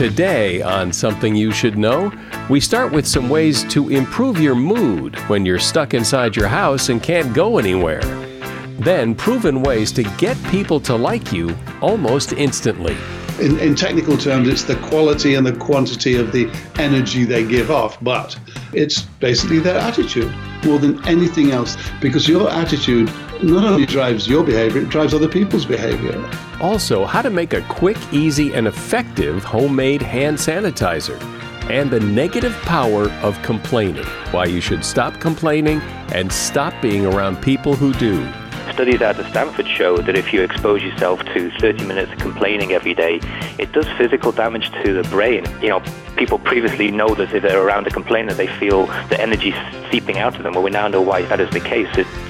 Today, on Something You Should Know, we start with some ways to improve your mood when you're stuck inside your house and can't go anywhere. Then, proven ways to get people to like you almost instantly. In, in, technical terms, it's the quality and the quantity of the energy they give off, but it's basically their attitude more than anything else because your attitude not only drives your behavior, it drives other people's behavior. Also, how to make a quick, easy, and effective homemade hand sanitizer. And the negative power of complaining. Why you should stop complaining and stop being around people who do. Studies out of Stanford show that if you expose yourself to 30 minutes of complaining every day, it does physical damage to the brain. You know, people previously know that if they're around a complainer, they feel the energy seeping out of them. Well, we now know why that is the case. It's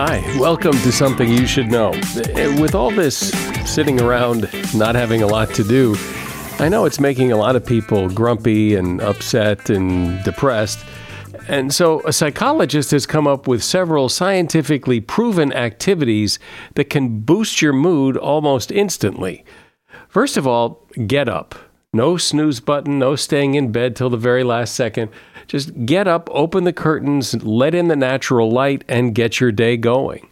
Hi, welcome to Something You Should Know. Eh, with all this sitting around not having a lot to do, I know it's making a lot of people grumpy and upset and depressed. And so, a psychologist has come up with several scientifically proven activities that can boost your mood almost instantly. First of all, get up. No snooze button, no staying in bed till the very last second. Just get up, open the curtains, let in the natural light, and get your day going.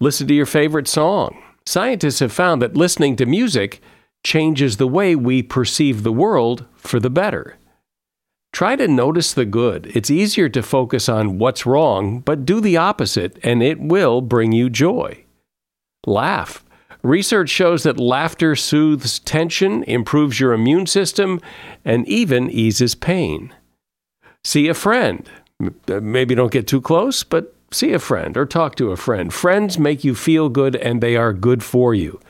Listen to your favorite song. Scientists have found that listening to music changes the way we perceive the world for the better. Try to notice the good. It's easier to focus on what's wrong, but do the opposite, and it will bring you joy. Laugh. Research shows that laughter soothes tension, improves your immune system, and even eases pain. See a friend. Maybe don't get too close, but see a friend or talk to a friend. Friends make you feel good and they are good for you.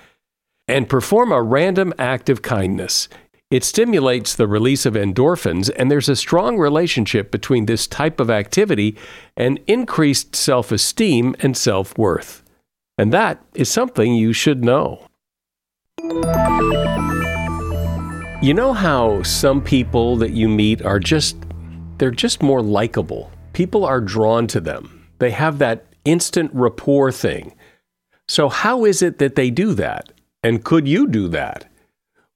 And perform a random act of kindness. It stimulates the release of endorphins, and there's a strong relationship between this type of activity and increased self esteem and self worth. And that is something you should know. You know how some people that you meet are just, they're just more likable. People are drawn to them. They have that instant rapport thing. So, how is it that they do that? And could you do that?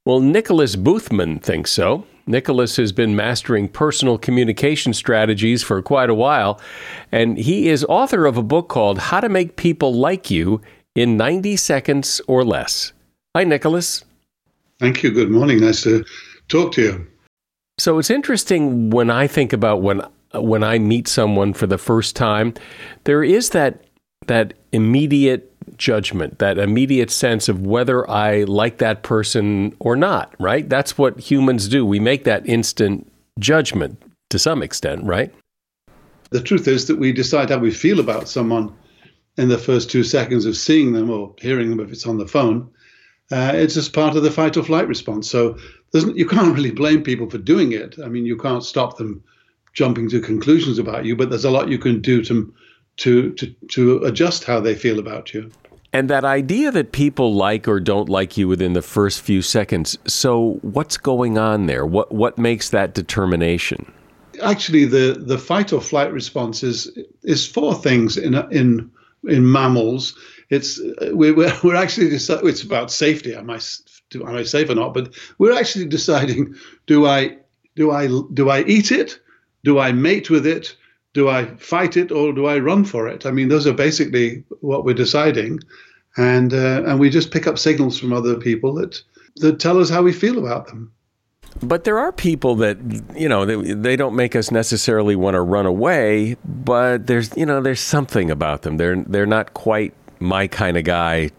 Well, Nicholas Boothman thinks so. Nicholas has been mastering personal communication strategies for quite a while, and he is author of a book called How to Make People Like You in 90 Seconds or Less. Hi, Nicholas. Thank you. Good morning. Nice to talk to you. So it's interesting when I think about when when I meet someone for the first time, there is that that immediate judgment, that immediate sense of whether I like that person or not, right? That's what humans do. We make that instant judgment to some extent, right? The truth is that we decide how we feel about someone in the first two seconds of seeing them or hearing them if it's on the phone. Uh, it's just part of the fight or flight response. So you can't really blame people for doing it. I mean, you can't stop them jumping to conclusions about you, but there's a lot you can do to to to to adjust how they feel about you. And that idea that people like or don't like you within the first few seconds. So what's going on there? What what makes that determination? Actually, the the fight or flight response is is four things in in in mammals. It's we're we're actually it's about safety. Am I am I safe or not? But we're actually deciding: do I do I do I eat it? Do I mate with it? do I fight it or do I run for it? I mean, those are basically what we're deciding, and uh, and we just pick up signals from other people that that tell us how we feel about them. But there are people that you know they, they don't make us necessarily want to run away, but there's you know there's something about them. They're they're not quite my kind of guy.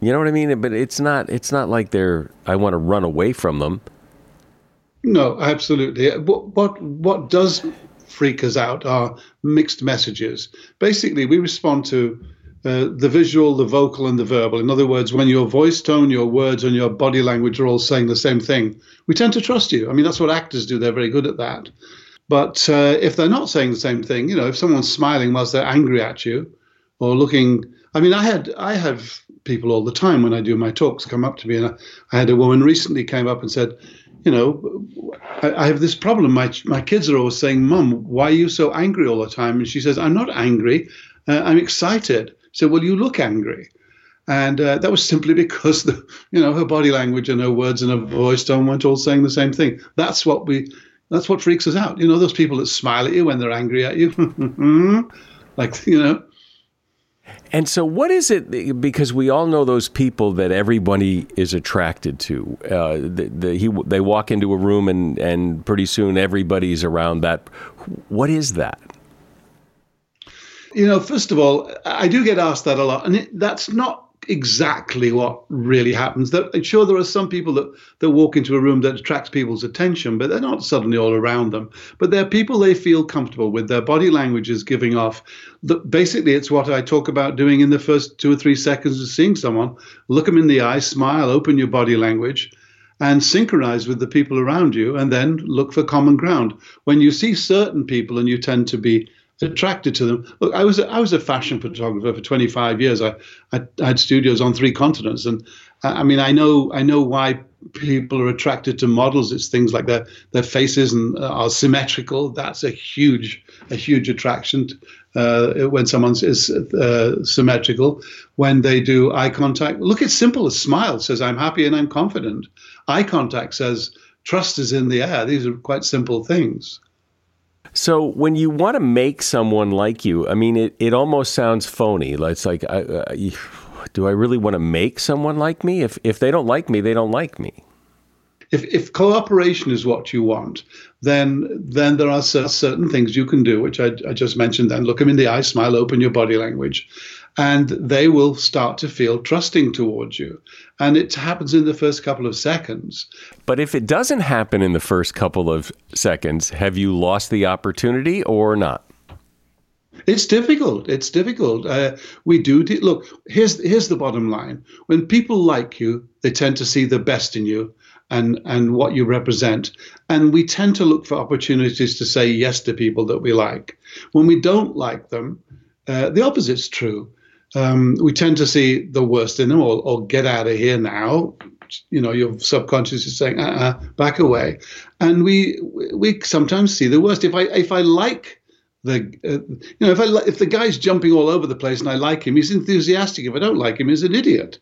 You know what I mean? But it's not it's not like they're I want to run away from them. No, absolutely. What what what does freak us out are mixed messages. Basically, we respond to uh, the visual, the vocal, and the verbal. In other words, when your voice tone, your words, and your body language are all saying the same thing, we tend to trust you. I mean, that's what actors do, they're very good at that. But uh, if they're not saying the same thing, you know, if someone's smiling whilst they're angry at you or looking, I mean, I had, I have people all the time when I do my talks come up to me, and I, I had a woman recently came up and said, you know, I, I, have this problem. My my kids are always saying, "Mum, why are you so angry all the time?" And she says, "I'm not angry. Uh, I'm excited." So, well, you look angry, and uh, that was simply because the you know her body language and her words and her voice tone weren't all saying the same thing. That's what we. That's what freaks us out. You know, those people that smile at you when they're angry at you, like you know, and so, what is it? Because we all know those people that everybody is attracted to. Uh, the, the, he, they walk into a room, and, and pretty soon everybody's around that. What is that? You know, first of all, I do get asked that a lot, and it, that's not exactly what really happens. That sure there are some people that that walk into a room that attracts people's attention, but they're not suddenly all around them. But they're people they feel comfortable with. Their body language is giving off. Basically, it's what I talk about doing in the first two or three seconds of seeing someone. Look them in the eye, smile, open your body language. And synchronize with the people around you, and then look for common ground. When you see certain people and you tend to be attracted to them. Look, I was a, I was a fashion photographer for 25 years. I, I, I had studios on three continents, and I, I mean I know I know why people are attracted to models. It's things like their their faces and uh, are symmetrical. That's a huge a huge attraction uh, when someone is uh, symmetrical. When they do eye contact, look, it's simple. A smile says I'm happy and I'm confident. Eye contact says trust is in the air. These are quite simple things. So when you want to make someone like you, I mean, it, it almost sounds phony. It's like, uh, do I really want to make someone like me? If if they don't like me, they don't like me. If if cooperation is what you want, then then there are certain things you can do, which I, I just mentioned. Then look them in the eye, smile, open your body language, and they will start to feel trusting towards you. And it happens in the first couple of seconds. But if it doesn't happen in the first couple of seconds, have you lost the opportunity or not? It's difficult. It's difficult. Uh, we do de- look. Here's here's the bottom line. When people like you, they tend to see the best in you and and what you represent, and we tend to look for opportunities to say yes to people that we like. When we don't like them, uh, the opposite's true um, we tend to see the worst in them or, or get out of here now. You know, your subconscious is saying, uh-uh, back away. And we we sometimes see the worst. If I if I like the uh, you know if I if the guy's jumping all over the place and I like him, he's enthusiastic. If I don't like him, he's an idiot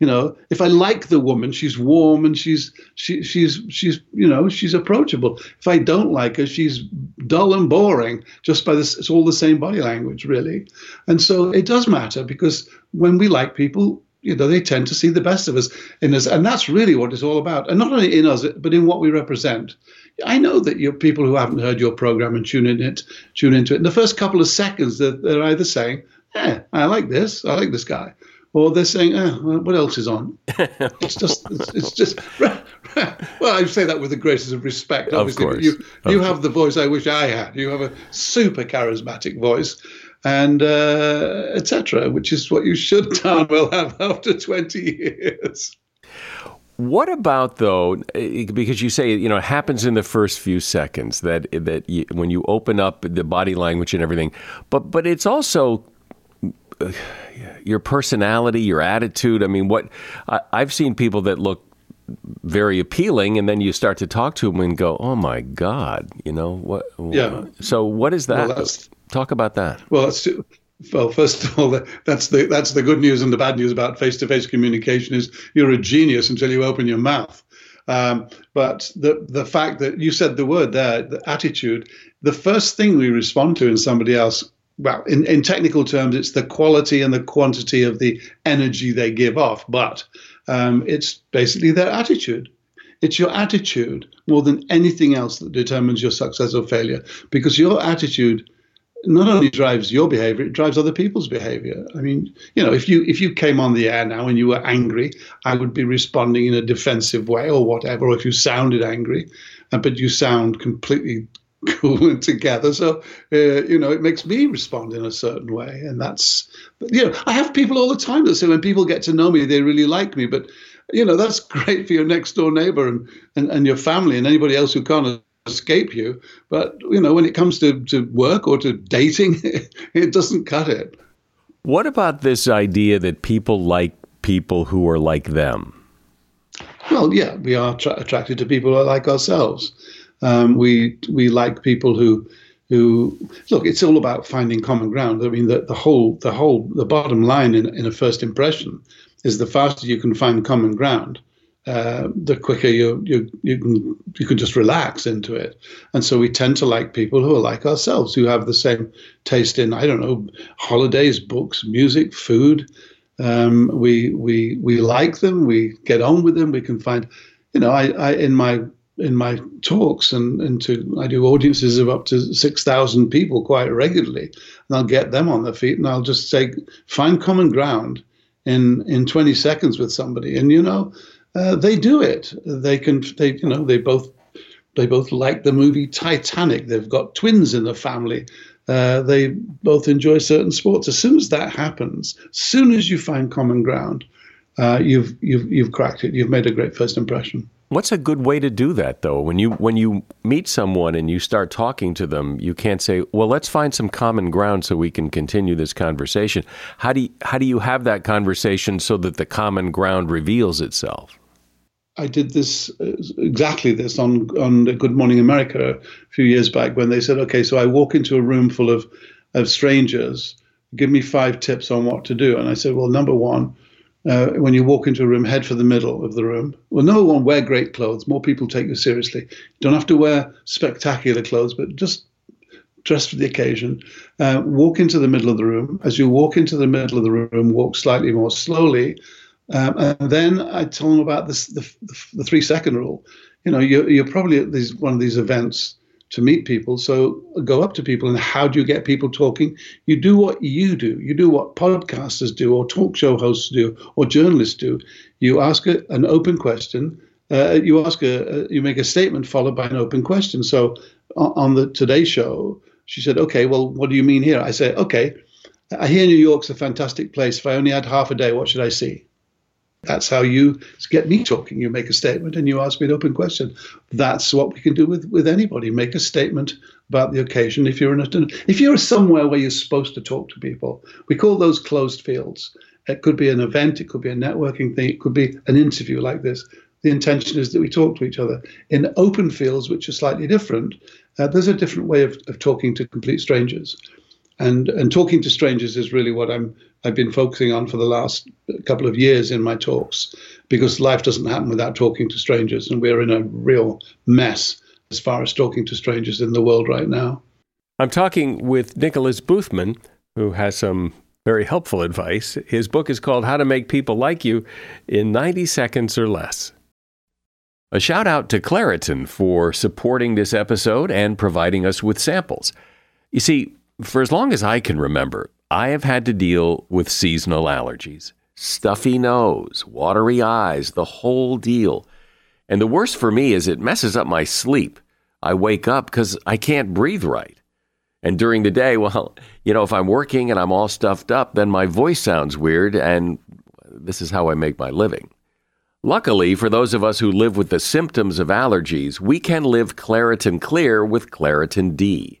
you know if i like the woman she's warm and she's she, she's she's you know she's approachable. If i don't like her she's dull and boring just by this it's all the same body language really. And so it does matter because when we like people you know they tend to see the best of us in us. And that's really what it's all about. And not only in us but in what we represent. I know that you're people who haven't heard your program and tune in it, tune into it. In the first couple of seconds, they're, they're either saying, "Yeah, I like this. I like this guy," or they're saying, oh, what else is on? it's just, it's, it's, just. Well, I say that with the greatest of respect. Obviously, of course. you you have the voice I wish I had. You have a super charismatic voice, and uh, etc., which is what you should darn well have after twenty years. What about though? Because you say you know it happens in the first few seconds that that you, when you open up the body language and everything, but but it's also your personality, your attitude. I mean, what I, I've seen people that look very appealing, and then you start to talk to them and go, "Oh my God," you know what? Yeah. So what is that? Well, talk about that. Well, that's well. First of all, that's the that's the good news and the bad news about face-to-face communication is you're a genius until you open your mouth. Um, but the the fact that you said the word there, the attitude, the first thing we respond to in somebody else well, in, in technical terms, it's the quality and the quantity of the energy they give off, but um, it's basically their attitude. It's your attitude more than anything else that determines your success or failure, because your attitude not only drives your behavior, it drives other people's behavior. I mean, you know, if you if you came on the air now and you were angry, I would be responding in a defensive way or whatever. Or if you sounded angry, uh, but you sound completely cool and together. So, uh, you know, it makes me respond in a certain way. And that's, you know, I have people all the time that say when people get to know me, they really like me. But, you know, that's great for your next door neighbor and, and, and your family and anybody else who can't escape you. But, you know, when it comes to, to work or to dating, it doesn't cut it. What about this idea that people like people who are like them? Well, yeah, we are tra- attracted to people who are like ourselves. Um, we we like people who who look. It's all about finding common ground. I mean, the, the whole the whole the bottom line in, in a first impression is the faster you can find common ground, uh, the quicker you you you can you can just relax into it. And so we tend to like people who are like ourselves, who have the same taste in I don't know holidays, books, music, food. Um, we we we like them. We get on with them. We can find, you know, I, I in my in my talks and, and to I do audiences of up to six thousand people quite regularly, and I'll get them on their feet and I'll just say find common ground in in twenty seconds with somebody, and you know uh, they do it. They can they you know they both they both like the movie Titanic. They've got twins in the family. Uh, they both enjoy certain sports. As soon as that happens, as soon as you find common ground, uh, you've you've you've cracked it. You've made a great first impression. What's a good way to do that though? When you when you meet someone and you start talking to them, you can't say, "Well, let's find some common ground so we can continue this conversation." How do you, how do you have that conversation so that the common ground reveals itself? I did this uh, exactly this on on Good Morning America a few years back when they said, "Okay, so I walk into a room full of of strangers. Give me five tips on what to do." And I said, "Well, number one." Uh, when you walk into a room, head for the middle of the room. Well, number one, wear great clothes. More people take you seriously. You don't have to wear spectacular clothes, but just dress for the occasion. Uh, walk into the middle of the room. As you walk into the middle of the room, walk slightly more slowly. Um, and then I tell them about this, the, the, the three second rule. You know, you're, you're probably at these, one of these events to meet people. So go up to people and how do you get people talking? You do what you do. You do what podcasters do, or talk show hosts do, or journalists do. You ask a, an open question. Uh, you ask a, a, you make a statement followed by an open question. So on, on the Today Show, she said, "Okay, well, what do you mean here?" I say, "Okay, I hear New York's a fantastic place. If I only had half a day, what should I see?" That's how you get me talking. You make a statement and you ask me an open question. That's what we can do with, with anybody. Make a statement about the occasion. If you're in a, if you're somewhere where you're supposed to talk to people, we call those closed fields. It could be an event, it could be a networking thing, it could be an interview like this. The intention is that we talk to each other. In open fields, which are slightly different, uh, there's a different way of, of talking to complete strangers. And, and talking to strangers is really what I'm I've been focusing on for the last couple of years in my talks because life doesn't happen without talking to strangers, and we're in a real mess as far as talking to strangers in the world right now. I'm talking with Nicholas Boothman, who has some very helpful advice. His book is called How to Make People Like You in 90 Seconds or Less. A shout out to Claritin for supporting this episode and providing us with samples. You see, for as long as I can remember, I have had to deal with seasonal allergies stuffy nose, watery eyes, the whole deal. And the worst for me is it messes up my sleep. I wake up because I can't breathe right. And during the day, well, you know, if I'm working and I'm all stuffed up, then my voice sounds weird, and this is how I make my living. Luckily, for those of us who live with the symptoms of allergies, we can live Claritin Clear with Claritin D.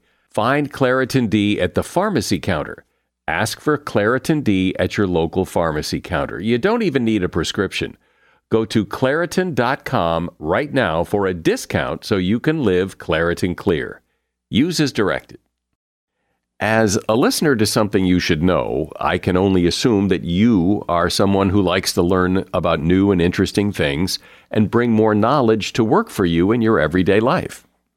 Find Claritin D at the pharmacy counter. Ask for Claritin D at your local pharmacy counter. You don't even need a prescription. Go to Claritin.com right now for a discount so you can live Claritin Clear. Use as directed. As a listener to something you should know, I can only assume that you are someone who likes to learn about new and interesting things and bring more knowledge to work for you in your everyday life.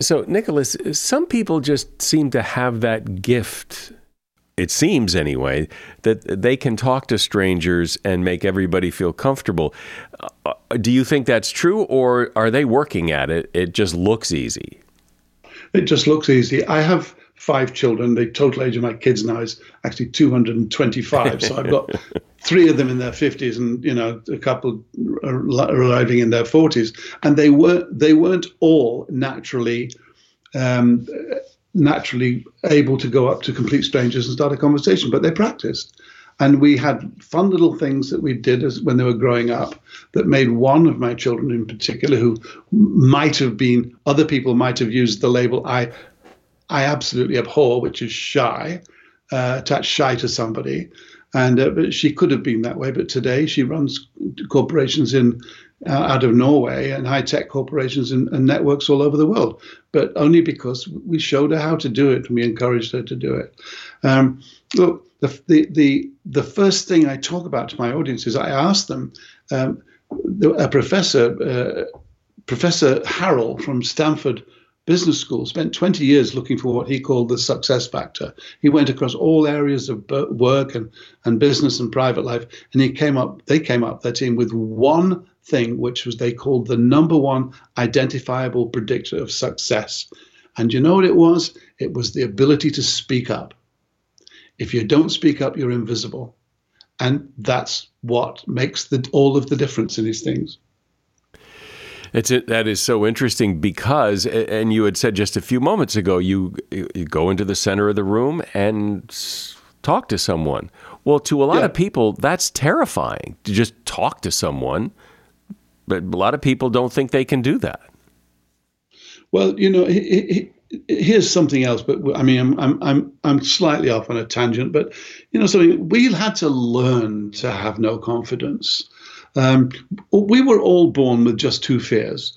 So, Nicholas, some people just seem to have that gift, it seems anyway, that they can talk to strangers and make everybody feel comfortable. Uh, do you think that's true, or are they working at it? It just looks easy. It just looks easy. I have five children. The total age of my kids now is actually 225. so I've got three of them in their 50s, and you know a couple arriving in their 40s, and they were they weren't all naturally. Um, naturally able to go up to complete strangers and start a conversation, but they practiced. And we had fun little things that we did as when they were growing up that made one of my children in particular, who might have been, other people might have used the label I I absolutely abhor, which is shy, uh, attached shy to somebody. And uh, she could have been that way, but today she runs corporations in uh, out of Norway and high tech corporations and, and, networks all over the world. But only because we showed her how to do it and we encouraged her to do it. Um, look, the, the the the first thing I talk about to my audience is I ask them. Um, a professor, uh, Professor Harrell from Stanford business school, spent 20 years looking for what he called the success factor. He went across all areas of work and, and business and private life, and he came up, they came up, their team, with one thing, which was they called the number one identifiable predictor of success. And you know what it was? It was the ability to speak up. If you don't speak up, you're invisible. And that's what makes the, all of the difference in these things. It's that is so interesting because, and you had said just a few moments ago, you, you go into the center of the room and talk to someone. Well, to a lot yeah. of people, that's terrifying to just talk to someone. But a lot of people don't think they can do that. Well, you know, here's something else. But I mean, I'm I'm I'm I'm slightly off on a tangent. But you know, something we had to learn to have no confidence. Um, we were all born with just two fears: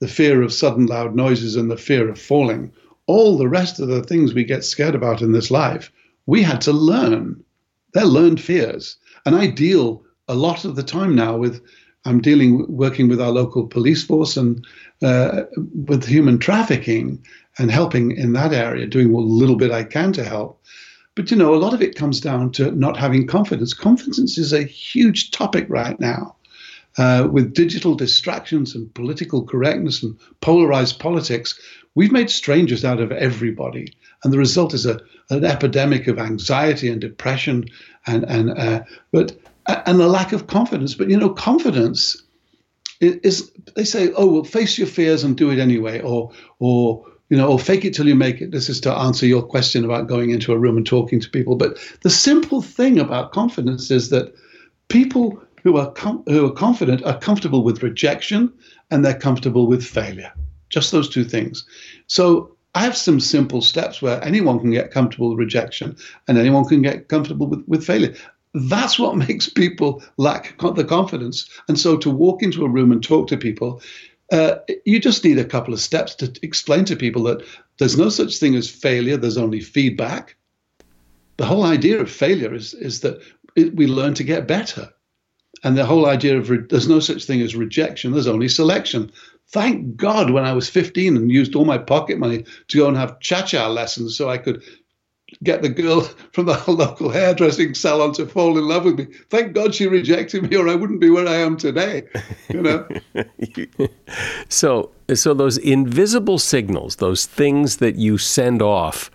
the fear of sudden loud noises and the fear of falling. All the rest of the things we get scared about in this life we had to learn. They're learned fears. And I deal a lot of the time now with, I'm dealing, working with our local police force and uh, with human trafficking and helping in that area, doing what little bit I can to help. But you know, a lot of it comes down to not having confidence. Confidence is a huge topic right now. Uh, with digital distractions and political correctness and polarized politics, we've made strangers out of everybody. And the result is a, an epidemic of anxiety and depression and, and, uh, but, and a lack of confidence. But, you know, confidence is, is, they say, oh, well, face your fears and do it anyway. Or, or, you know, or fake it till you make it. This is to answer your question about going into a room and talking to people. But the simple thing about confidence is that people who are com- who are confident are comfortable with rejection and they're comfortable with failure. Just those two things. So I have some simple steps where anyone can get comfortable with rejection and anyone can get comfortable with, with failure. That's what makes people lack the confidence. And so to walk into a room and talk to people, uh, you just need a couple of steps to explain to people that there's no such thing as failure, there's only feedback. The whole idea of failure is, is that it, we learn to get better. And the whole idea of re- there's no such thing as rejection, there's only selection. Thank God when I was 15 and used all my pocket money to go and have cha cha lessons so I could get the girl from the local hairdressing salon to fall in love with me. Thank God she rejected me, or I wouldn't be where I am today. You know. so, so those invisible signals, those things that you send off,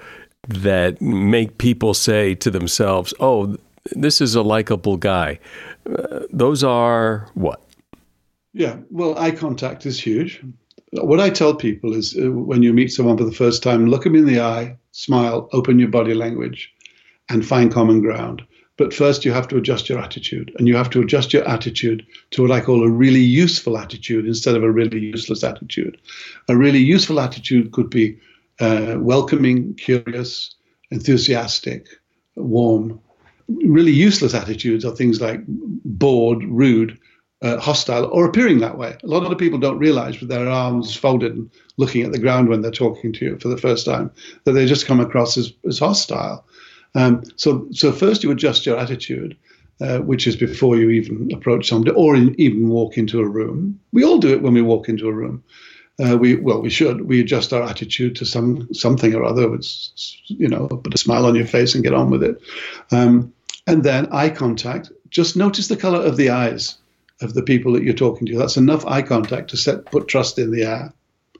that make people say to themselves, "Oh, this is a likable guy." Uh, those are what? Yeah, well, eye contact is huge. What I tell people is uh, when you meet someone for the first time, look them in the eye, smile, open your body language, and find common ground. But first, you have to adjust your attitude, and you have to adjust your attitude to what I call a really useful attitude instead of a really useless attitude. A really useful attitude could be uh, welcoming, curious, enthusiastic, warm. Really useless attitudes are things like bored, rude, uh, hostile or appearing that way. A lot of the people don't realize with their arms folded and looking at the ground when they're talking to you for the first time that they just come across as, as hostile. Um, so, so first you adjust your attitude, uh, which is before you even approach somebody or in, even walk into a room. We all do it when we walk into a room. Uh, we well, we should. We adjust our attitude to some something or other. It's you know, put a smile on your face and get on with it. Um, and then eye contact. Just notice the color of the eyes of the people that you're talking to. That's enough eye contact to set put trust in the air.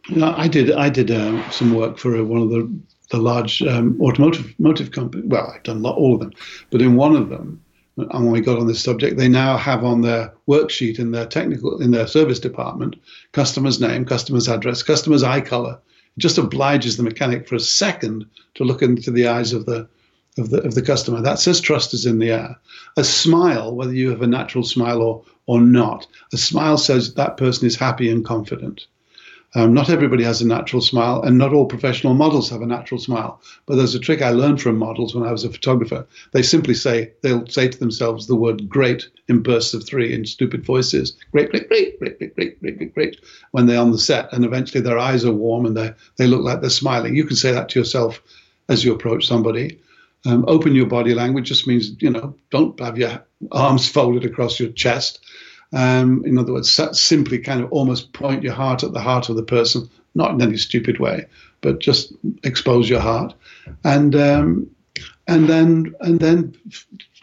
You know, I did I did uh, some work for one of the the large um, automotive motive company. Well, I've done all of them, but in one of them, and when we got on this subject, they now have on their worksheet in their technical in their service department customer's name, customer's address, customer's eye color. It just obliges the mechanic for a second to look into the eyes of the of the of the customer. That says trust is in the air. A smile, whether you have a natural smile or or not, a smile says that person is happy and confident. Um, not everybody has a natural smile, and not all professional models have a natural smile. But there's a trick I learned from models when I was a photographer. They simply say, they'll say to themselves the word great in bursts of three in stupid voices great, great, great, great, great, great, great, great, great, when they're on the set. And eventually their eyes are warm and they, they look like they're smiling. You can say that to yourself as you approach somebody. Um, open your body language just means, you know, don't have your arms folded across your chest. Um, in other words, simply kind of almost point your heart at the heart of the person, not in any stupid way, but just expose your heart, and um, and then and then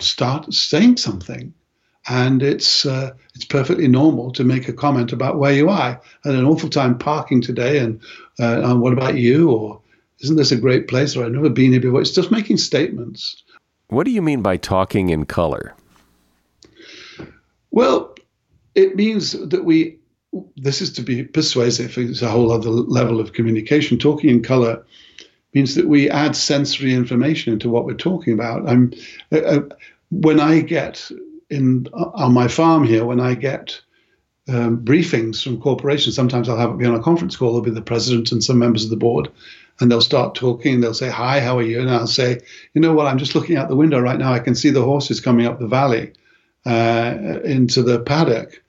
start saying something. And it's uh, it's perfectly normal to make a comment about where you are. I had an awful time parking today, and, uh, and what about you? Or isn't this a great place? Or I've never been here before. It's just making statements. What do you mean by talking in color? Well, it means that we this is to be persuasive. It's a whole other level of communication. Talking in color means that we add sensory information into what we're talking about. I'm uh, uh when I get in on my farm here, when I get um, briefings from corporations, sometimes I'll have it be on a conference call. There'll be the president and some members of the board, and they'll start talking. They'll say, "Hi, how are you?" And I'll say, "You know what? I'm just looking out the window right now. I can see the horses coming up the valley uh, into the paddock."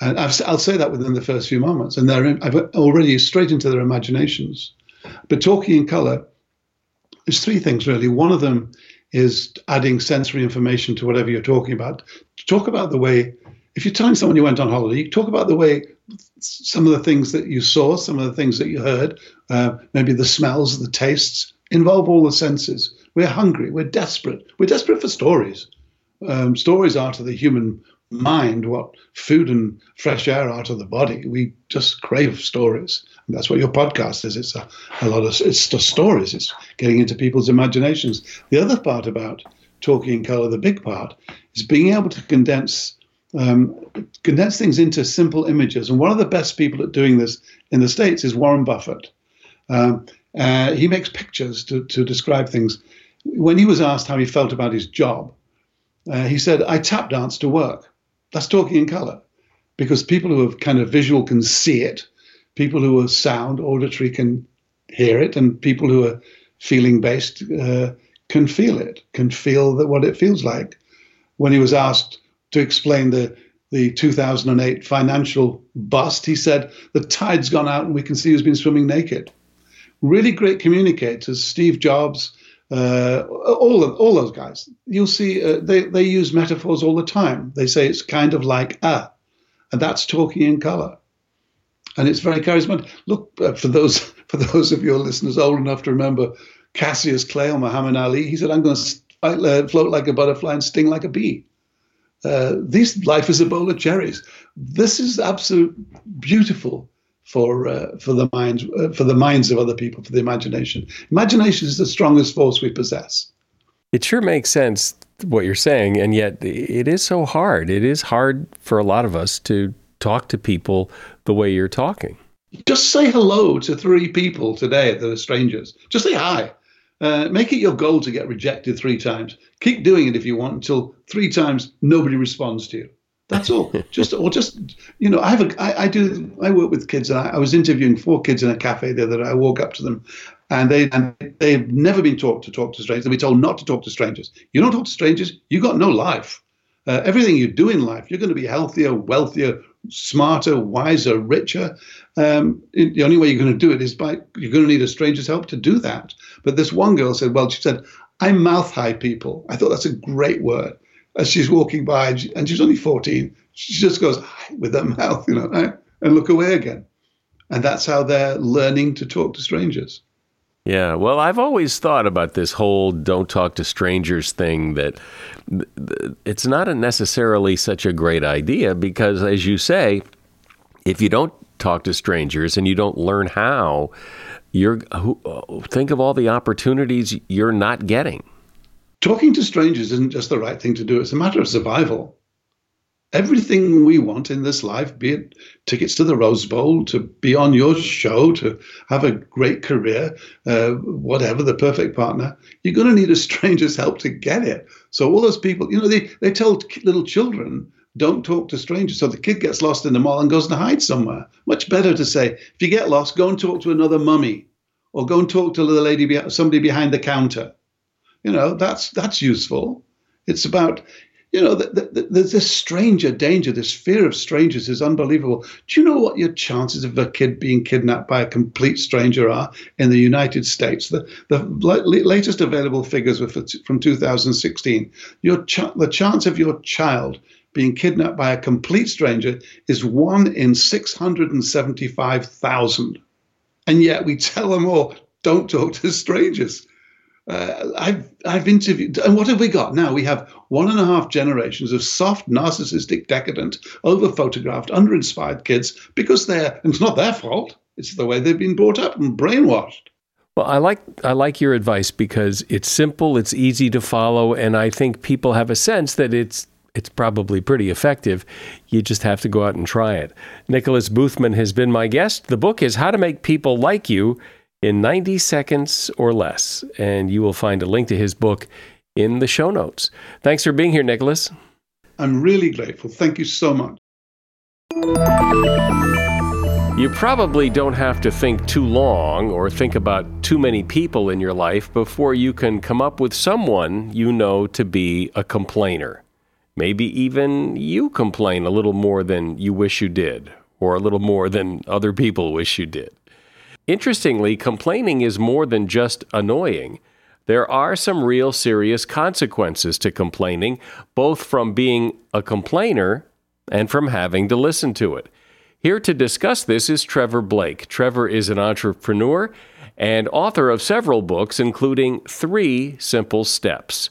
And i will say that within the first few moments, and they're in, I've already straight into their imaginations. But talking in color is three things really. One of them is adding sensory information to whatever you're talking about. Talk about the way, if you're telling someone you went on holiday, you talk about the way some of the things that you saw, some of the things that you heard, uh, maybe the smells, the tastes, involve all the senses. We're hungry, we're desperate, we're desperate for stories. Um, stories are to the human mind what food and fresh air are to the body. We just crave stories. And that's what your podcast is. It's a, a lot of it's the stories. It's getting into people's imaginations. The other part about talking in color, the big part, is being able to condense um, condense things into simple images. And one of the best people at doing this in the states is Warren Buffett. Um, uh, he makes pictures to, to describe things. When he was asked how he felt about his job, uh, he said, "I tap dance to work." That's talking in color because people who are kind of visual can see it, people who are sound, auditory can hear it, and people who are feeling based uh, can feel it, can feel that what it feels like. When he was asked to explain the the 2008 financial bust, he said, The tide's gone out and we can see who's been swimming naked. Really great communicators, Steve Jobs, uh, all of, all those guys. You'll see uh, they they use metaphors all the time. They say it's kind of like a, and that's talking in color, and it's very charismatic. Look uh, for those for those of your listeners old enough to remember Cassius Clay or Muhammad Ali. He said, "I'm going to uh, float like a butterfly and sting like a bee." Uh, this life is a bowl of cherries. This is absolute beautiful for uh, for the minds uh, for the minds of other people for the imagination. Imagination is the strongest force we possess. It sure makes sense what you're saying, and yet it is so hard. It is hard for a lot of us to talk to people the way you're talking. Just say hello to three people today that are strangers. Just say hi. Uh, make it your goal to get rejected three times. Keep doing it if you want until three times nobody responds to you. That's all. just or just you know, I have a I, I do I work with kids and I, I, was interviewing four kids in a cafe the other day. I walk up to them and they and they've never been taught to talk to strangers. They've been told not to talk to strangers. You don't talk to strangers, you got no life. Uh, everything you do in life, you're going to be healthier, wealthier, smarter, wiser, richer. Um, the only way you're going to do it is by you're going to need a stranger's help to do that. But this one girl said, "Well, she said I mouth high people." I thought that's a great word as she's walking by, and, she, she's only 14, she just goes with her mouth, you know, and look away again. And that's how they're learning to talk to strangers. Yeah, well, I've always thought about this whole don't talk to strangers thing that it's not necessarily such a great idea because, as you say, if you don't talk to strangers and you don't learn how, you're think of all the opportunities you're not getting talking to strangers isn't just the right thing to do, it's a matter of survival. Everything we want in this life, be it tickets to the Rose Bowl, to be on your show, to have a great career, uh, whatever, the perfect partner, you're going to need a stranger's help to get it. So, all those people, you know, they, they tell little children, don't talk to strangers. So the kid gets lost in the mall and goes to hide somewhere. Much better to say, if you get lost, go and talk to another mummy or go and talk to the lady, somebody behind the counter you know, that's that's useful. It's about, you know, the, the, there's this stranger danger, this fear of strangers is unbelievable. Do you know what your chances of a kid being kidnapped by a complete stranger are in the United States? The, the latest available figures were from 2016. Your ch- the chance of your child being kidnapped by a complete stranger is one in 675,000. And yet we tell them all, don't talk to strangers. Uh, I've I've interviewed, and what have we got now? We have one and a half generations of soft, narcissistic, decadent, over-photographed, under-inspired kids because they're. And it's not their fault. It's the way they've been brought up and brainwashed. Well, I like I like your advice because it's simple, it's easy to follow, and I think people have a sense that it's it's probably pretty effective. You just have to go out and try it. Nicholas Boothman has been my guest. The book is How to Make People Like You in 90 Seconds or Less. And you will find a link to his book in the show notes. Thanks for being here, Nicholas. I'm really grateful. Thank you so much. You probably don't have to think too long or think about too many people in your life before you can come up with someone you know to be a complainer. Maybe even you complain a little more than you wish you did, or a little more than other people wish you did. Interestingly, complaining is more than just annoying. There are some real serious consequences to complaining, both from being a complainer and from having to listen to it. Here to discuss this is Trevor Blake. Trevor is an entrepreneur and author of several books, including Three Simple Steps.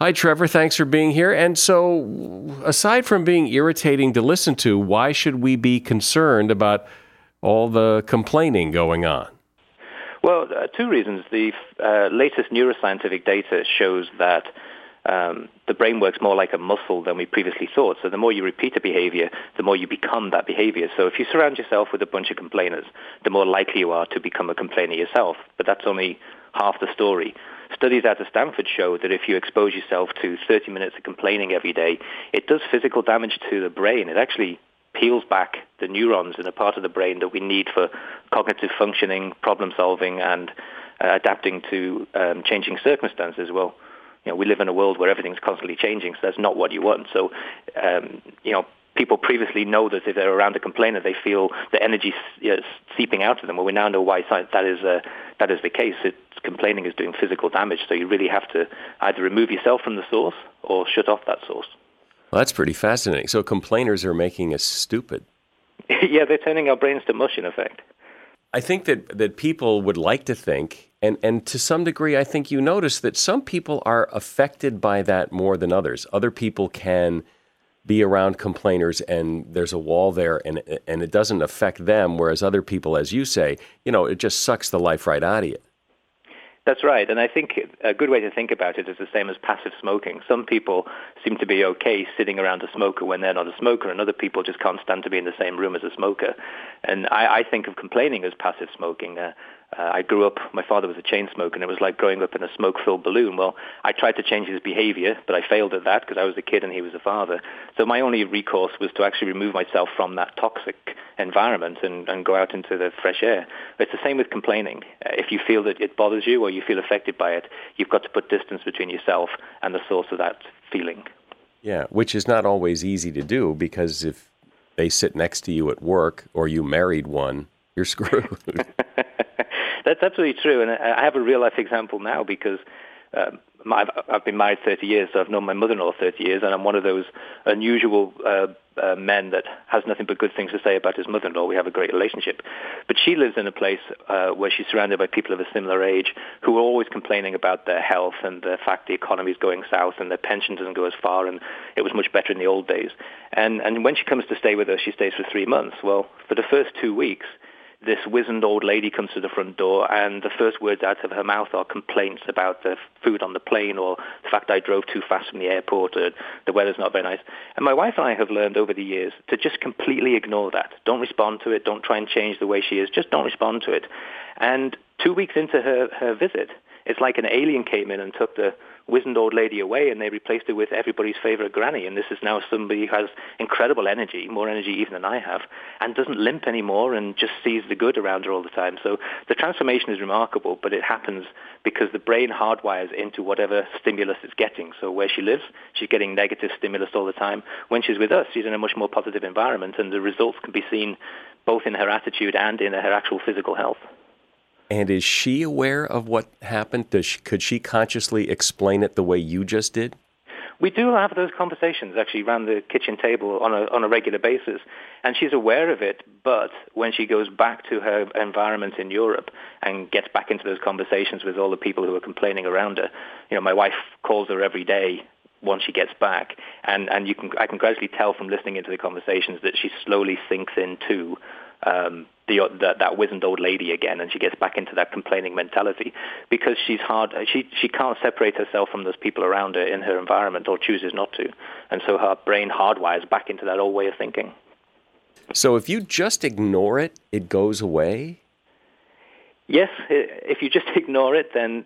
Hi, Trevor. Thanks for being here. And so, aside from being irritating to listen to, why should we be concerned about all the complaining going on? Well, uh, two reasons. The uh, latest neuroscientific data shows that um, the brain works more like a muscle than we previously thought. So the more you repeat a behavior, the more you become that behavior. So if you surround yourself with a bunch of complainers, the more likely you are to become a complainer yourself. But that's only half the story. Studies out of Stanford show that if you expose yourself to 30 minutes of complaining every day, it does physical damage to the brain. It actually peels back the neurons in a part of the brain that we need for cognitive functioning, problem solving, and uh, adapting to um, changing circumstances. Well, you know, we live in a world where everything's constantly changing, so that's not what you want. So, um, you know, people previously know that if they're around a complainer, they feel the energy you know, seeping out of them. Well, we now know why that is uh, that is the case. It's, complaining is doing physical damage, so you really have to either remove yourself from the source or shut off that source. Well, that's pretty fascinating. So complainers are making us stupid. yeah, they're turning our brains to mush, in effect. I think that, that people would like to think, and, and to some degree, I think you notice that some people are affected by that more than others. Other people can be around complainers and there's a wall there and, and it doesn't affect them, whereas other people, as you say, you know, it just sucks the life right out of you. That's right, and I think a good way to think about it is the same as passive smoking. Some people seem to be okay sitting around a smoker when they're not a smoker, and other people just can't stand to be in the same room as a smoker. And I, I think of complaining as passive smoking. Uh, uh, I grew up, my father was a chain smoker, and it was like growing up in a smoke-filled balloon. Well, I tried to change his behavior, but I failed at that because I was a kid and he was a father. So my only recourse was to actually remove myself from that toxic environment and, and go out into the fresh air. It's the same with complaining. Uh, if you feel that it bothers you or you feel affected by it, you've got to put distance between yourself and the source of that feeling. Yeah, which is not always easy to do because if they sit next to you at work or you married one, you're screwed. That's absolutely true, and I have a real life example now because um, I've, I've been married 30 years, so I've known my mother-in-law 30 years, and I'm one of those unusual uh, uh, men that has nothing but good things to say about his mother-in-law. We have a great relationship, but she lives in a place uh, where she's surrounded by people of a similar age who are always complaining about their health and the fact the economy is going south and their pension doesn't go as far, and it was much better in the old days. And and when she comes to stay with us, she stays for three months. Well, for the first two weeks this wizened old lady comes to the front door, and the first words out of her mouth are complaints about the food on the plane or the fact I drove too fast from the airport or the weather's not very nice. And my wife and I have learned over the years to just completely ignore that. Don't respond to it. Don't try and change the way she is. Just don't respond to it. And two weeks into her, her visit, it's like an alien came in and took the wizened old lady away and they replaced her with everybody's favorite granny. And this is now somebody who has incredible energy, more energy even than I have, and doesn't limp anymore and just sees the good around her all the time. So the transformation is remarkable, but it happens because the brain hardwires into whatever stimulus it's getting. So where she lives, she's getting negative stimulus all the time. When she's with us, she's in a much more positive environment, and the results can be seen both in her attitude and in her actual physical health. And is she aware of what happened? Does she, could she consciously explain it the way you just did? We do have those conversations actually around the kitchen table on a on a regular basis, and she's aware of it. But when she goes back to her environment in Europe and gets back into those conversations with all the people who are complaining around her, you know, my wife calls her every day once she gets back, and and you can I can gradually tell from listening into the conversations that she slowly sinks into um, the, the, that wizened old lady again, and she gets back into that complaining mentality because she's hard. She she can't separate herself from those people around her in her environment, or chooses not to, and so her brain hardwires back into that old way of thinking. So if you just ignore it, it goes away. Yes, if you just ignore it, then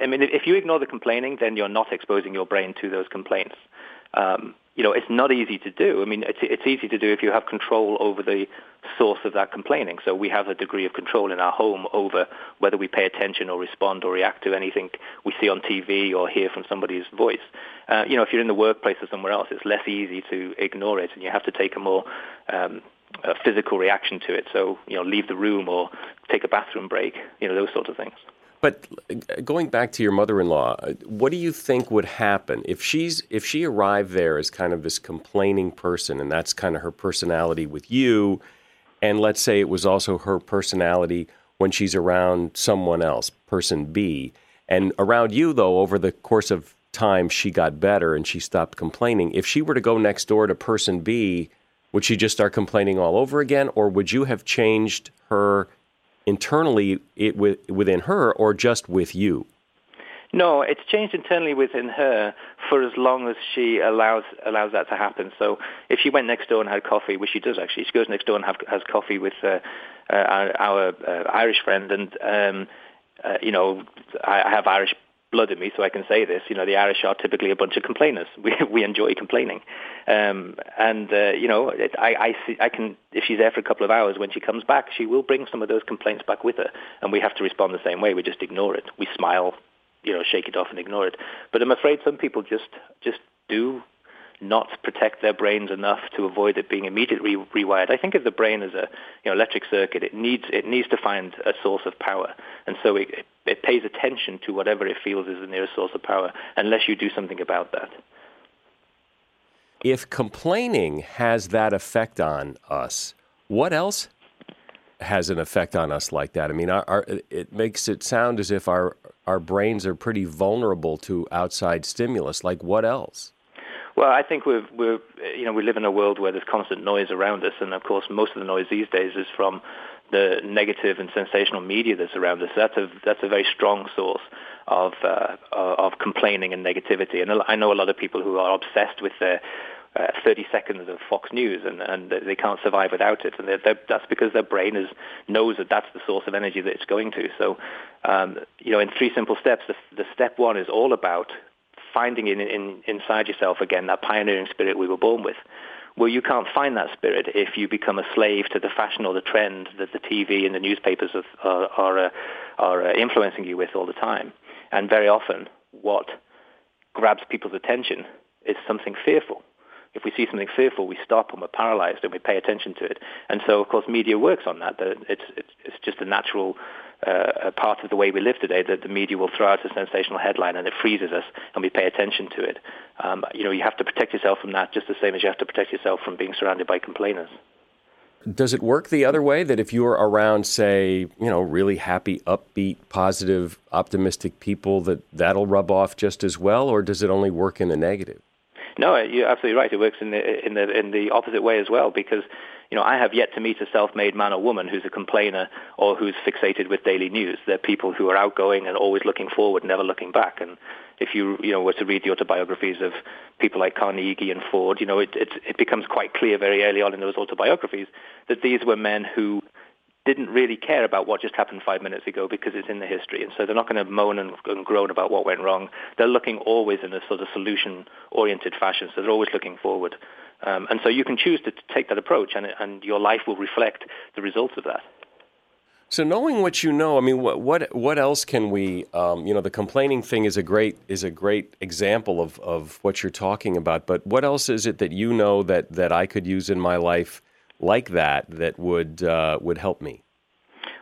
I mean, if you ignore the complaining, then you're not exposing your brain to those complaints. Um, you know, it's not easy to do. I mean, it's, it's easy to do if you have control over the source of that complaining. So we have a degree of control in our home over whether we pay attention or respond or react to anything we see on TV or hear from somebody's voice. Uh, you know, if you're in the workplace or somewhere else, it's less easy to ignore it, and you have to take a more um, a physical reaction to it. So, you know, leave the room or take a bathroom break. You know, those sorts of things. But uh, going back to your mother-in-law, uh, what do you think would happen if she's if she arrived there as kind of this complaining person, and that's kind of her personality with you, and let's say it was also her personality when she's around someone else, person B, and around you though, over the course of time, she got better and she stopped complaining. If she were to go next door to person B, would she just start complaining all over again, or would you have changed her internally it, within her or just with you? No, it's changed internally within her for as long as she allows allows that to happen. So if she went next door and had coffee, which she does actually, she goes next door and have, has coffee with uh, uh, our, uh, Irish friend, and um, uh, you know, I have Irish blood in me, so I can say this. You know, the Irish are typically a bunch of complainers. We we enjoy complaining, um, and uh, you know, it, I I see I can if she's there for a couple of hours, when she comes back, she will bring some of those complaints back with her, and we have to respond the same way. We just ignore it. We smile, you know, shake it off and ignore it. But I'm afraid some people just just do not protect their brains enough to avoid it being immediately rewired. I think of the brain as a you know, electric circuit. It needs it needs to find a source of power, and so it, it pays attention to whatever it feels is the nearest source of power, unless you do something about that. If complaining has that effect on us, what else has an effect on us like that? I mean, our, our, it makes it sound as if our our brains are pretty vulnerable to outside stimulus. Like what else? Well, I think we're, we're, you know, we live in a world where there's constant noise around us, and of course, most of the noise these days is from the negative and sensational media that's around us. That's a that's a very strong source of uh, of complaining and negativity. And I know a lot of people who are obsessed with their uh, 30 seconds of Fox News, and, and they can't survive without it. And they're, they're, that's because their brain is, knows that that's the source of energy that it's going to. So, um, you know, in three simple steps, the, the step one is all about finding in, in, inside yourself again that pioneering spirit we were born with. Well, you can't find that spirit if you become a slave to the fashion or the trend that the TV and the newspapers are, are, uh, are uh, influencing you with all the time. And very often, what grabs people's attention is something fearful. If we see something fearful, we stop and we're paralyzed and we pay attention to it. And so, of course, media works on that. It's, it's just a natural uh, a part of the way we live today that the media will throw out a sensational headline and it freezes us and we pay attention to it. Um, you know, you have to protect yourself from that just the same as you have to protect yourself from being surrounded by complainers. Does it work the other way that if you're around, say, you know, really happy, upbeat, positive, optimistic people, that that'll rub off just as well, or does it only work in the negative? No, you're absolutely right. It works in the in the in the opposite way as well because you know, I have yet to meet a self-made man or woman who's a complainer or who's fixated with daily news. They're people who are outgoing and always looking forward, never looking back. And if you, you know, were to read the autobiographies of people like Carnegie and Ford, you know, it, it, it becomes quite clear very early on in those autobiographies that these were men who didn't really care about what just happened five minutes ago because it's in the history. And so they're not going to moan and, and groan about what went wrong. They're looking always in a sort of solution-oriented fashion. So they're always looking forward. Um, and so you can choose to take that approach, and, and your life will reflect the results of that. So knowing what you know, I mean, what what, what else can we? Um, you know, the complaining thing is a great is a great example of, of what you're talking about. But what else is it that you know that, that I could use in my life like that that would uh, would help me?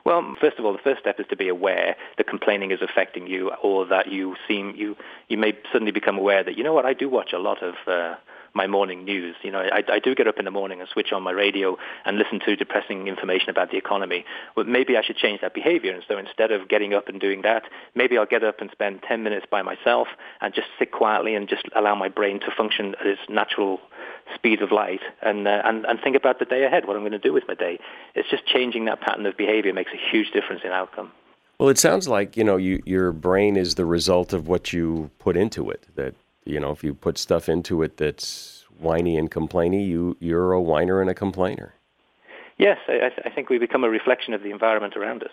Well, first of all, the first step is to be aware that complaining is affecting you, or that you seem you you may suddenly become aware that you know what I do watch a lot of. Uh, my morning news. You know, I, I do get up in the morning and switch on my radio and listen to depressing information about the economy. But maybe I should change that behavior. And so instead of getting up and doing that, maybe I'll get up and spend 10 minutes by myself and just sit quietly and just allow my brain to function at its natural speed of light and, uh, and, and think about the day ahead, what I'm going to do with my day. It's just changing that pattern of behavior makes a huge difference in outcome. Well, it sounds like, you know, you, your brain is the result of what you put into it. That, you know, if you put stuff into it that's whiny and complainy, you, you're a whiner and a complainer. Yes, I, I think we become a reflection of the environment around us.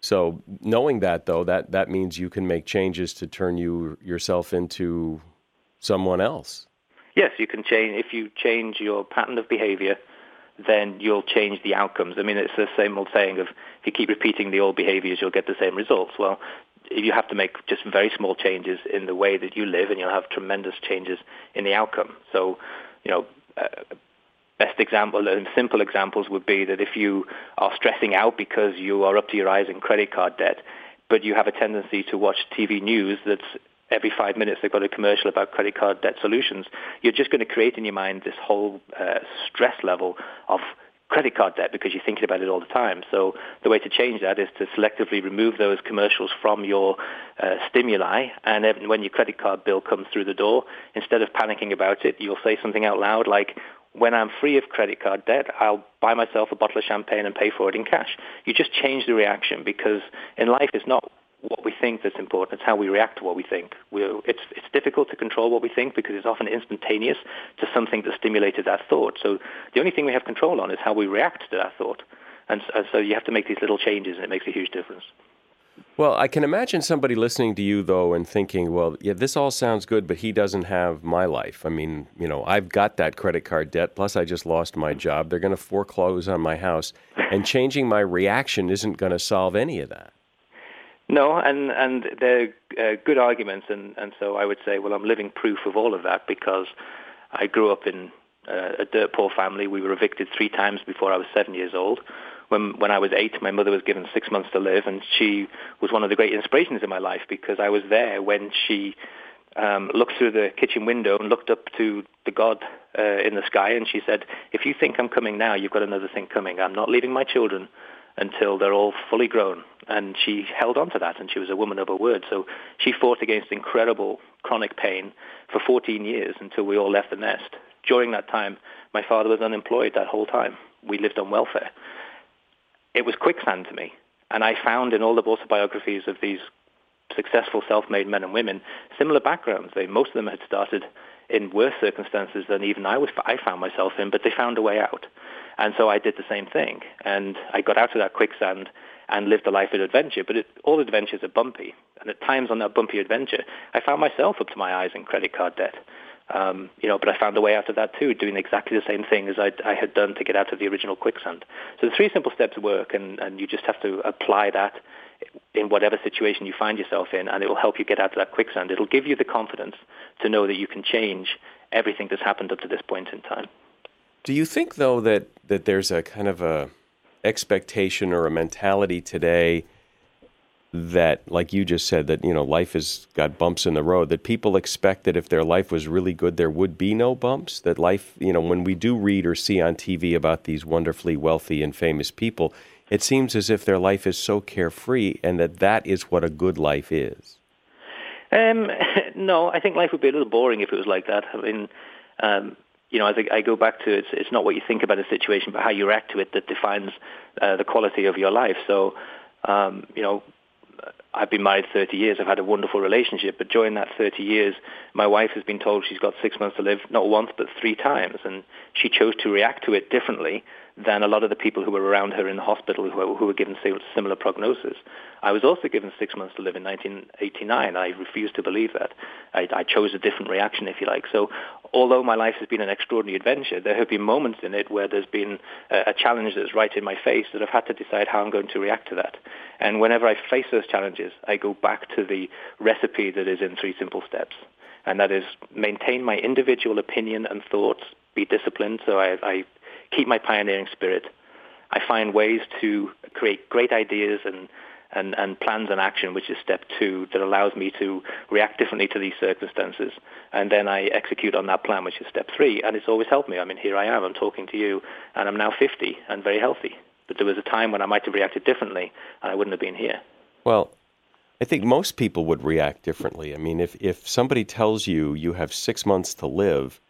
So knowing that, though, that, that means you can make changes to turn you yourself into someone else. Yes, you can change. If you change your pattern of behavior, then you'll change the outcomes. I mean, it's the same old saying of if you keep repeating the old behaviors, you'll get the same results. Well, you have to make just very small changes in the way that you live, and you'll have tremendous changes in the outcome. So, you know, uh, best example and simple examples would be that if you are stressing out because you are up to your eyes in credit card debt, but you have a tendency to watch TV news that's every five minutes they've got a commercial about credit card debt solutions, you're just going to create in your mind this whole uh, stress level of credit card debt because you're thinking about it all the time. So the way to change that is to selectively remove those commercials from your uh, stimuli, and then when your credit card bill comes through the door, instead of panicking about it, you'll say something out loud like, when I'm free of credit card debt, I'll buy myself a bottle of champagne and pay for it in cash. You just change the reaction because in life it's not what we think that's important. It's how we react to what we think. We're, it's, it's difficult to control what we think because it's often instantaneous to something that stimulated that thought. So the only thing we have control on is how we react to that thought. And, and so you have to make these little changes, and it makes a huge difference. Well, I can imagine somebody listening to you though and thinking, well, yeah, this all sounds good, but he doesn't have my life. I mean, you know, I've got that credit card debt, plus I just lost my job. They're going to foreclose on my house, and changing my reaction isn't going to solve any of that. No, and and they're uh, good arguments, and and so I would say, well, I'm living proof of all of that because I grew up in uh, a dirt poor family. We were evicted three times before I was seven years old. When when I was eight, my mother was given six months to live, and she was one of the great inspirations in my life because I was there when she um, looked through the kitchen window and looked up to the God uh, in the sky, and she said, "If you think I'm coming now, you've got another thing coming. I'm not leaving my children." Until they're all fully grown. And she held on to that, and she was a woman of her word. So she fought against incredible chronic pain for 14 years until we all left the nest. During that time, my father was unemployed that whole time. We lived on welfare. It was quicksand to me. And I found in all the autobiographies of these successful self-made men and women similar backgrounds. They, most of them had started in worse circumstances than even I was. I found myself in, but they found a way out. And so I did the same thing. And I got out of that quicksand and lived a life of adventure. But it, all adventures are bumpy. And at times on that bumpy adventure, I found myself up to my eyes in credit card debt. Um, you know, but I found a way out of that too, doing exactly the same thing as I, I had done to get out of the original quicksand. So the three simple steps work, and, and you just have to apply that in whatever situation you find yourself in, and it will help you get out of that quicksand. It'll give you the confidence to know that you can change everything that's happened up to this point in time. Do you think though that that there's a kind of a expectation or a mentality today that like you just said that you know life has got bumps in the road that people expect that if their life was really good there would be no bumps that life you know when we do read or see on TV about these wonderfully wealthy and famous people it seems as if their life is so carefree and that that is what a good life is um, no I think life would be a little boring if it was like that I mean um, you know, I, I go back to it's, it's not what you think about a situation, but how you react to it that defines uh, the quality of your life. So, um, you know, I've been married 30 years. I've had a wonderful relationship, but during that 30 years, my wife has been told she's got six months to live, not once but three times, and she chose to react to it differently than a lot of the people who were around her in the hospital who were, who were given similar prognosis. I was also given six months to live in 1989. I refused to believe that. I, I chose a different reaction, if you like. So although my life has been an extraordinary adventure, there have been moments in it where there's been a, a challenge that's right in my face that I've had to decide how I'm going to react to that. And whenever I face those challenges, I go back to the recipe that is in three simple steps. And that is maintain my individual opinion and thoughts, be disciplined, so I, I keep my pioneering spirit. I find ways to create great ideas and, and, and plans and action, which is step two, that allows me to react differently to these circumstances. And then I execute on that plan, which is step three. And it's always helped me. I mean, here I am, I'm talking to you, and I'm now 50 and very healthy. But there was a time when I might have reacted differently, and I wouldn't have been here. Well, I think most people would react differently. I mean, if, if somebody tells you you have six months to live,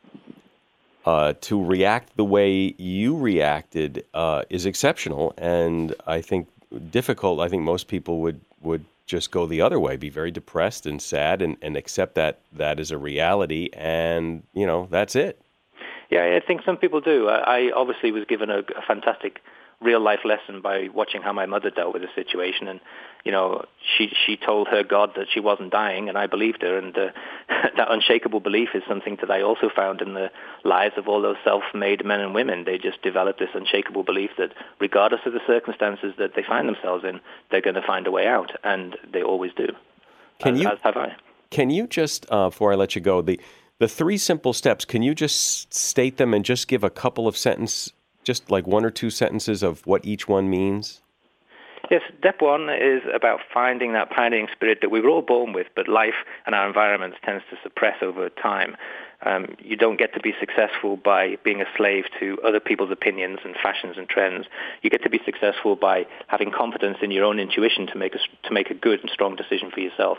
uh, to react the way you reacted uh, is exceptional, and I think difficult. I think most people would would just go the other way, be very depressed and sad, and, and accept that that is a reality, and you know that's it. Yeah, I think some people do. I, I obviously was given a, a fantastic real life lesson by watching how my mother dealt with the situation. And you know she she told her god that she wasn't dying and i believed her. And uh, that unshakable belief is something that i also found in the lives of all those self-made men and women. They just developed this unshakable belief that regardless of the circumstances that they find themselves in they're going to find a way out and they always do. Can as, you as have i. can you just uh, before i let you go the the three simple steps can you just state them and just give a couple of sentences just like one or two sentences of what each one means? Yes, step one is about finding that pioneering spirit that we were all born with, but life and our environments tends to suppress over time. Um, you don't get to be successful by being a slave to other people's opinions and fashions and trends. You get to be successful by having confidence in your own intuition to make a, to make a good and strong decision for yourself.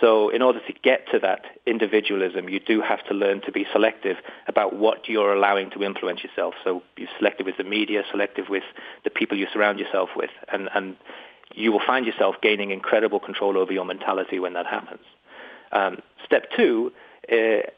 So in order to get to that individualism, you do have to learn to be selective about what you're allowing to influence yourself. So you're selective with the media, selective with the people you surround yourself with, and, and you will find yourself gaining incredible control over your mentality when that happens. Um, step two, uh,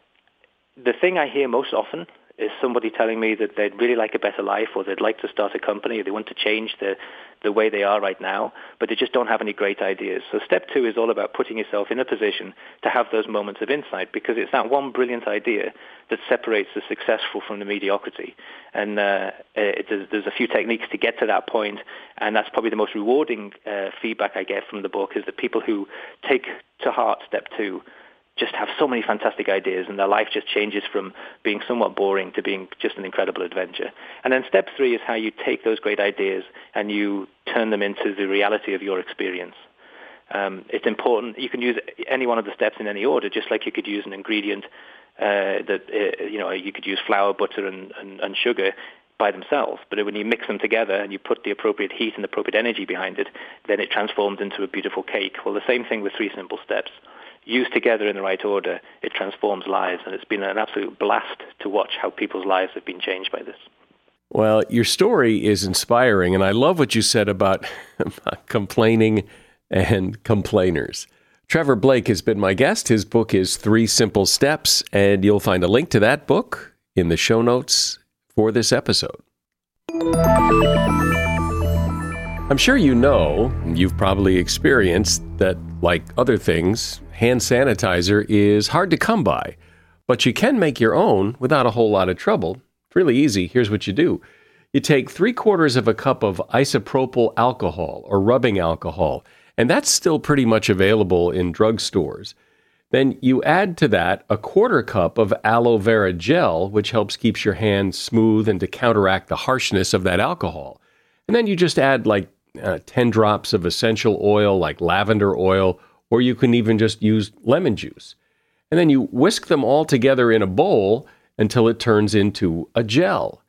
the thing I hear most often is somebody telling me that they'd really like a better life or they'd like to start a company or they want to change the, the way they are right now, but they just don't have any great ideas. So step two is all about putting yourself in a position to have those moments of insight because it's that one brilliant idea that separates the successful from the mediocrity. And uh, it, there's, there's, a few techniques to get to that point, and that's probably the most rewarding uh, feedback I get from the book is that people who take to heart step two just have so many fantastic ideas and their life just changes from being somewhat boring to being just an incredible adventure. And then step three is how you take those great ideas and you turn them into the reality of your experience. Um, it's important. You can use any one of the steps in any order, just like you could use an ingredient uh, that uh, you know you could use flour, butter, and, and, and sugar by themselves. But when you mix them together and you put the appropriate heat and the appropriate energy behind it, then it transforms into a beautiful cake. Well, the same thing with three simple steps used together in the right order, it transforms lives. And it's been an absolute blast to watch how people's lives have been changed by this. Well, your story is inspiring, and I love what you said about, complaining and complainers. Trevor Blake has been my guest. His book is Three Simple Steps, and you'll find a link to that book in the show notes for this episode. I'm sure you know, you've probably experienced that, like other things, hand sanitizer is hard to come by, but you can make your own without a whole lot of trouble. It's really easy. Here's what you do you take three quarters of a cup of isopropyl alcohol or rubbing alcohol, and that's still pretty much available in drugstores. Then you add to that a quarter cup of aloe vera gel, which helps keeps your hands smooth and to counteract the harshness of that alcohol. And then you just add like uh, 10 drops of essential oil like lavender oil or you can even just use lemon juice. And then you whisk them all together in a bowl until it turns into a gel.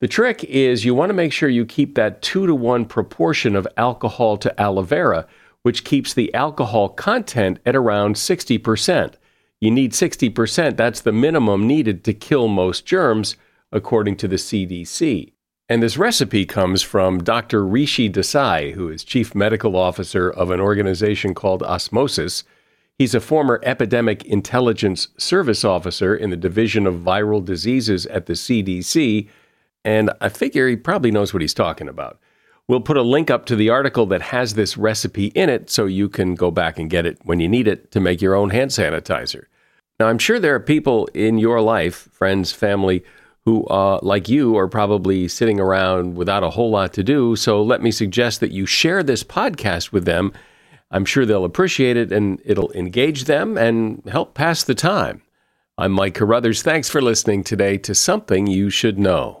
The trick is you want to make sure you keep that two to one proportion of alcohol to aloe vera, which keeps the alcohol content at around 60%. You need 60%, that's the minimum needed to kill most germs, according to the CDC. And this recipe comes from Dr. Rishi Desai, who is chief medical officer of an organization called Osmosis. He's a former epidemic intelligence service officer in the Division of Viral Diseases at the CDC, and I figure he probably knows what he's talking about. We'll put a link up to the article that has this recipe in it so you can go back and get it when you need it to make your own hand sanitizer. Now, I'm sure there are people in your life, friends, family, who, uh, like you, are probably sitting around without a whole lot to do. So let me suggest that you share this podcast with them. I'm sure they'll appreciate it and it'll engage them and help pass the time. I'm Mike Carruthers. Thanks for listening today to Something You Should Know.